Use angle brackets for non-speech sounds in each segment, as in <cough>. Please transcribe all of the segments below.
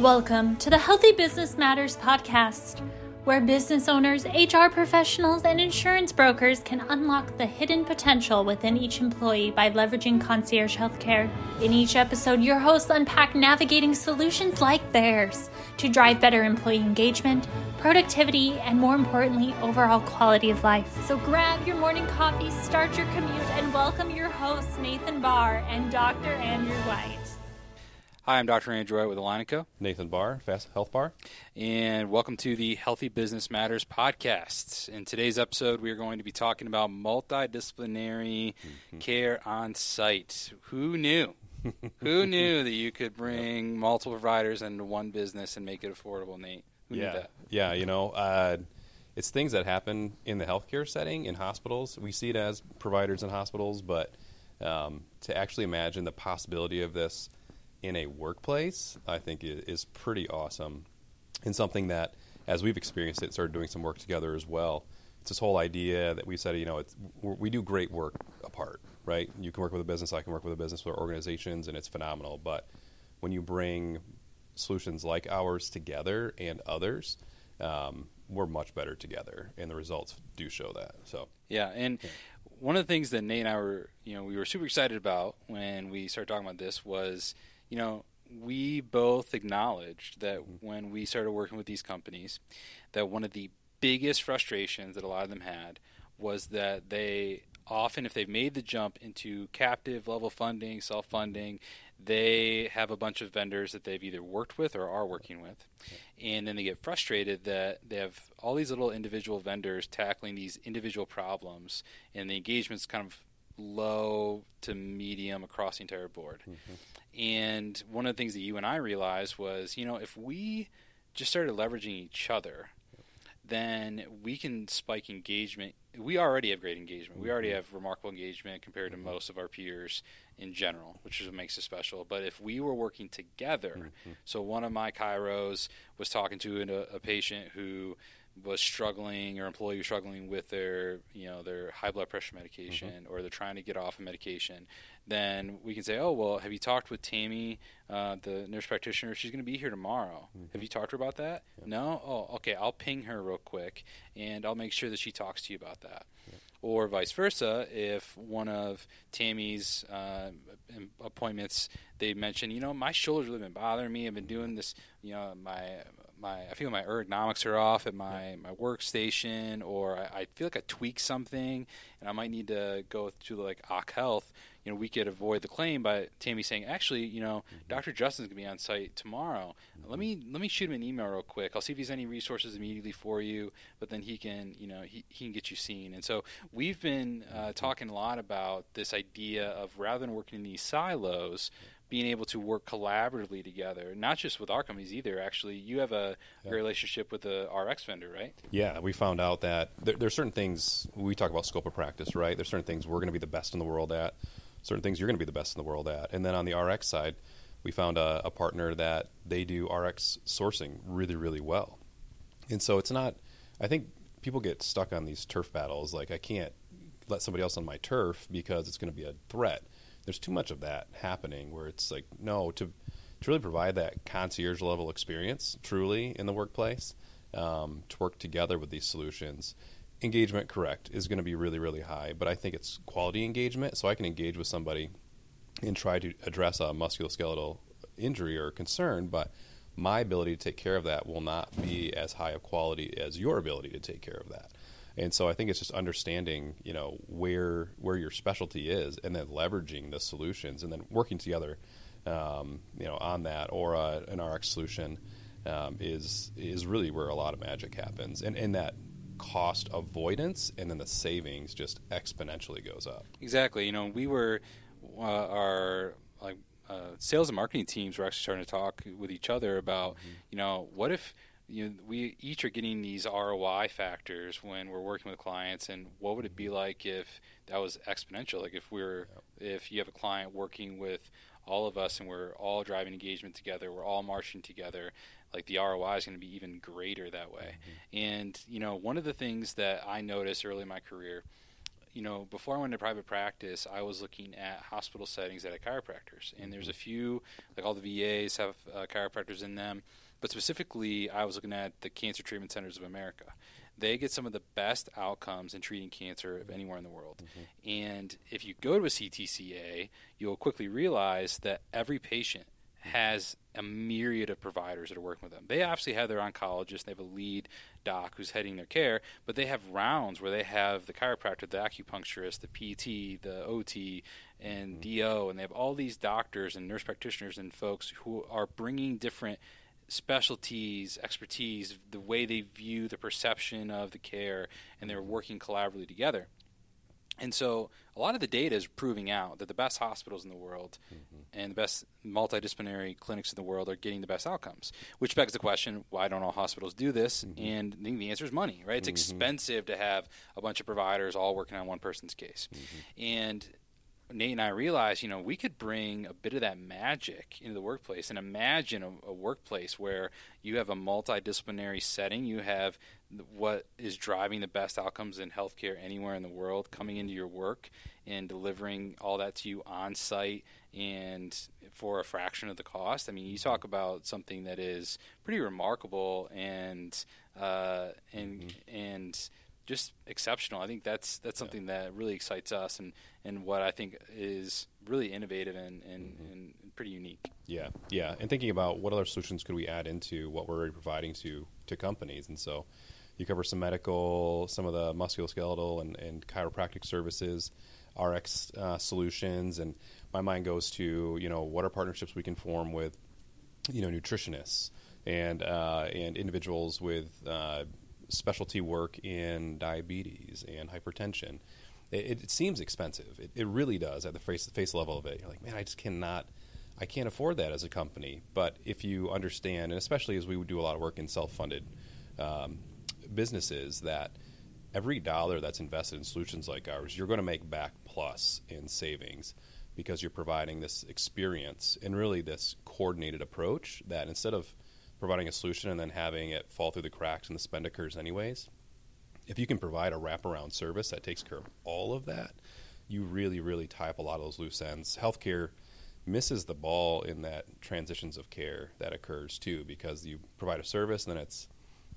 Welcome to the Healthy Business Matters podcast, where business owners, HR professionals, and insurance brokers can unlock the hidden potential within each employee by leveraging concierge healthcare. In each episode, your hosts unpack navigating solutions like theirs to drive better employee engagement, productivity, and more importantly, overall quality of life. So grab your morning coffee, start your commute, and welcome your hosts, Nathan Baar and Dr. Andrew White. Hi, I'm Dr. Andrew White with Alanico. Nathan Baar, Fast Health Bar. And welcome to the Healthy Business Matters podcast. In today's episode, we are going to be talking about multidisciplinary mm-hmm. care on site. Who knew? <laughs> Who knew that you could bring multiple providers into one business and make it affordable, Nate? Who yeah. knew that? Yeah, you know, uh, it's things that happen in the healthcare setting, in hospitals. We see it as providers in hospitals, but um, to actually imagine the possibility of this in a workplace, I think is pretty awesome, and something that, as we've experienced it, started doing some work together as well. It's this whole idea that we said, you know, we do great work apart, right? You can work with a business, I can work with a business, with organizations, and it's phenomenal. But when you bring solutions like ours together and others, um, we're much better together, and the results do show that. So yeah, and. Yeah one of the things that Nate and I were, you know, we were super excited about when we started talking about this was you know, we both acknowledged that mm-hmm. when we started working with these companies, that one of the biggest frustrations that a lot of them had was that they often, if they've made the jump into captive level funding, self funding, they have a bunch of vendors that they've either worked with or are working with. And then they get frustrated that they have all these little individual vendors tackling these individual problems, and the engagement's kind of low to medium across the entire board. Mm-hmm. And one of the things that you and I realized was, you know, if we just started leveraging each other, then we can spike engagement. We already have great engagement. We already mm-hmm. have remarkable engagement compared to mm-hmm. most of our peers in general, which is what makes it special. But if we were working together, mm-hmm. so one of my chiros was talking to a, a patient who was struggling or employee was struggling with their you know their high blood pressure medication mm-hmm. or they're trying to get off a medication then we can say oh well have you talked with tammy uh, the nurse practitioner she's going to be here tomorrow mm-hmm. have you talked to her about that yeah. no oh okay i'll ping her real quick and i'll make sure that she talks to you about that yeah. or vice versa if one of tammy's uh, appointments they mention you know my shoulders really been bothering me i've been doing this you know my my I feel my ergonomics are off at my, yeah. my workstation, or I, I, feel like I tweak something, and I might need to go to like Ock Health. You know, we could avoid the claim by Tammy saying, actually, you know, mm-hmm. Dr. Justin's gonna be on site tomorrow. Mm-hmm. Let me let me shoot him an email real quick. I'll see if he's any resources immediately for you, but then he can, you know, he, he can get you seen. And so we've been uh, mm-hmm. talking a lot about this idea of rather than working in these silos being able to work collaboratively together, not just with our companies either. Actually, you have a, yeah. relationship with a RX vendor, right? Yeah, we found out that there, there, are certain things we talk about scope of practice, right? There's certain things we're going to be the best in the world at, certain things you're going to be the best in the world at, and then on the RX side, we found a, a partner that they do RX sourcing really, really well, and so it's not. I think people get stuck on these turf battles, like I can't let somebody else on my turf because it's going to be a threat there's too much of that happening where it's like no to to really provide that concierge level experience truly in the workplace um, to work together with these solutions engagement correct is going to be really really high but i think it's quality engagement. So i can engage with somebody and try to address a musculoskeletal injury or concern but my ability to take care of that will not be as high of quality as your ability to take care of that and so I think it's just understanding, you know, where where your specialty is, and then leveraging the solutions, and then working together, um, you know, on that or uh, an RX solution um, is is really where a lot of magic happens, and and that cost avoidance and then the savings just exponentially goes up. Exactly. You know, we were uh, our like uh, sales and marketing teams were actually starting to talk with each other about, mm-hmm. you know, what if you know, we each are getting these ROI factors when we're working with clients, and what would it be like if that was exponential? Like if we're if you have a client working with all of us and we're all driving engagement together, we're all marching together, like the ROI is going to be even greater that way. Mm-hmm. And you know, one of the things that I noticed early in my career, you know, before I went into private practice, I was looking at hospital settings that had chiropractors, and there's a Mm-hmm. few, like all the VAs have uh, chiropractors in them, but specifically, I was looking at the Cancer Treatment Centers of America. They get some of the best outcomes in treating cancer of anywhere in the world. Mm-hmm. And if you go to a CTCA, you'll quickly realize that every patient mm-hmm. has a myriad of providers that are working with them. They obviously have their oncologist, they have a lead doc who's heading their care, but they have rounds where they have the chiropractor, the acupuncturist, the PT, the OT, and mm-hmm. DO, and they have all these doctors and nurse practitioners and folks who are bringing different specialties, expertise, the way they view the perception of the care, and they're working collaboratively together. And so a lot of the data is proving out that the best hospitals in the world mm-hmm. and the best multidisciplinary clinics in the world are getting the best outcomes, which begs the question, why don't all hospitals do this? Mm-hmm. And I think the answer is money, right? It's mm-hmm. expensive to have a bunch of providers all working on one person's case. And Nate and I realized, you know, we could bring a bit of that magic into the workplace and imagine a, a workplace where you have a multidisciplinary setting. You have what is driving the best outcomes in healthcare anywhere in the world coming into your work and delivering all that to you on site and for a fraction of the cost. I mean, you talk about something that is pretty remarkable and uh, and and just exceptional. I think that's that's something that really excites us and, and what I think is really innovative and, and, and pretty unique. Yeah, yeah, and thinking about what other solutions could we add into what we're already providing to to companies, and so you cover some medical, some of the musculoskeletal and, and chiropractic services, RX uh, solutions, and my mind goes to you know what are partnerships we can form with you know nutritionists and uh, and individuals with uh, specialty work in diabetes and hypertension. It, it seems expensive. It, it really does at the face face level of it. You're like, man, I just cannot. I can't afford that as a company. But if you understand, and especially as we do a lot of work in self-funded um, businesses, that every dollar that's invested in solutions like ours, you're going to make back plus in savings because you're providing this experience and really this coordinated approach that instead of providing a solution and then having it fall through the cracks and the spend occurs anyways, if you can provide a wraparound service that takes care of all of that, you really, really tie up a lot of those loose ends. Healthcare misses the ball in that transitions of care that occurs too because you provide a service and then it's,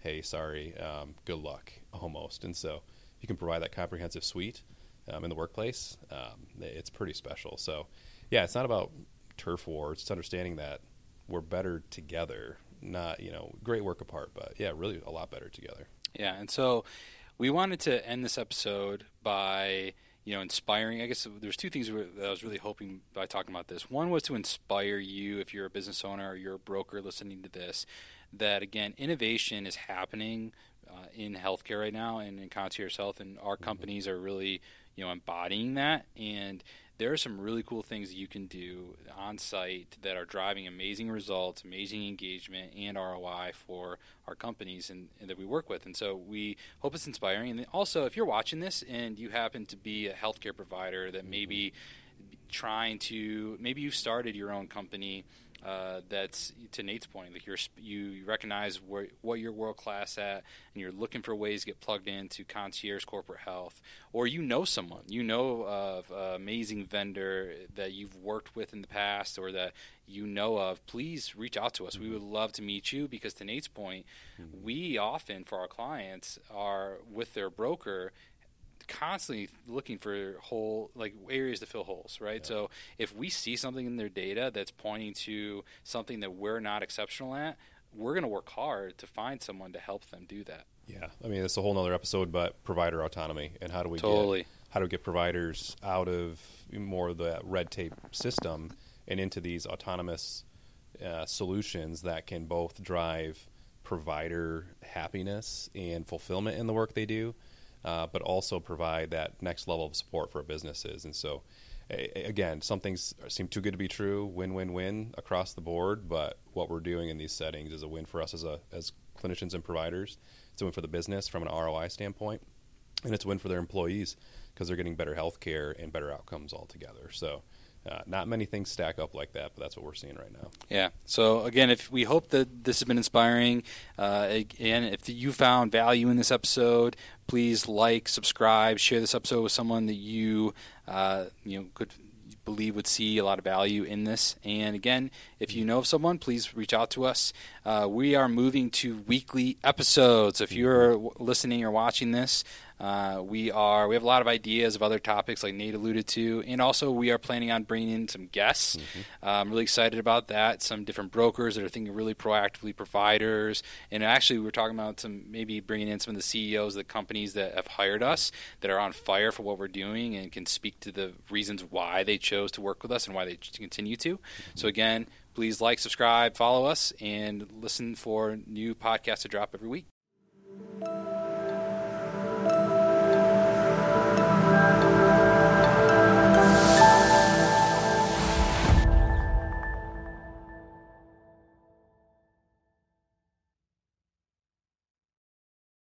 hey, sorry, um, good luck almost. And so you can provide that comprehensive suite um, in the workplace. Um, it's pretty special. So yeah, it's not about turf wars. It's understanding that we're better together. Not you know great work apart, but yeah, really a lot better together. Yeah, and so we wanted to end this episode by you know inspiring. I guess there's two things that I was really hoping by talking about this. One was to inspire you if you're a business owner or you're a broker listening to this. That again, innovation is happening uh, in healthcare right now and in concierge health, and our companies are really you know embodying that and there are some really cool things you can do on site that are driving amazing results, amazing engagement, and ROI for our companies and, and, that we work with. And so we hope it's inspiring. And also, if you're watching this and you happen to be a healthcare provider that maybe mm-hmm. trying to, maybe you've started your own company. Uh, that's to Nate's point. Like you're, you recognize where, what you're world class at, and you're looking for ways to get plugged into concierge corporate health, or you know someone, you know of an amazing vendor that you've worked with in the past, or that you know of. Please reach out to us. We would love to meet you because to Nate's point, mm-hmm. we often for our clients are with their broker constantly looking for whole like areas to fill holes right? Yeah. so if we see something in their data that's pointing to something that we're not exceptional at we're going to work hard to find someone to help them do that. Yeah. I mean it's a whole nother episode but provider autonomy and how do we totally. get, how do we get providers out of more of the red tape system and into these autonomous uh, solutions that can both drive provider happiness and fulfillment in the work they do uh, but also provide that next level of support for businesses. And so, a- again, some things seem too good to be true, win win win across the board. But what we're doing in these settings is a win for us as a as clinicians and providers. It's a win for the business from an ROI standpoint, and it's a win for their employees because they're getting better health care and better outcomes altogether. So. Uh, not many things stack up like that, but that's what we're seeing right now. Yeah. So again, if we hope that this has been inspiring, uh, again, if you found value in this episode, please like, subscribe, share this episode with someone that you uh, you know could believe would see a lot of value in this. And again, if you know of someone, please reach out to us. Uh, we are moving to weekly episodes. If you're listening or watching this, uh, we are we have a lot of ideas of other topics like Nate alluded to, and also we are planning on bringing in some guests. Mm-hmm. Uh, I'm really excited about that. Some different brokers that are thinking really proactively, providers, and actually we are talking about some maybe bringing in some of the CEOs of the companies that have hired us that are on fire for what we're doing and can speak to the reasons why they chose to work with us and why they continue to. Mm-hmm. So again, please like, subscribe, follow us, and listen for new podcasts to drop every week.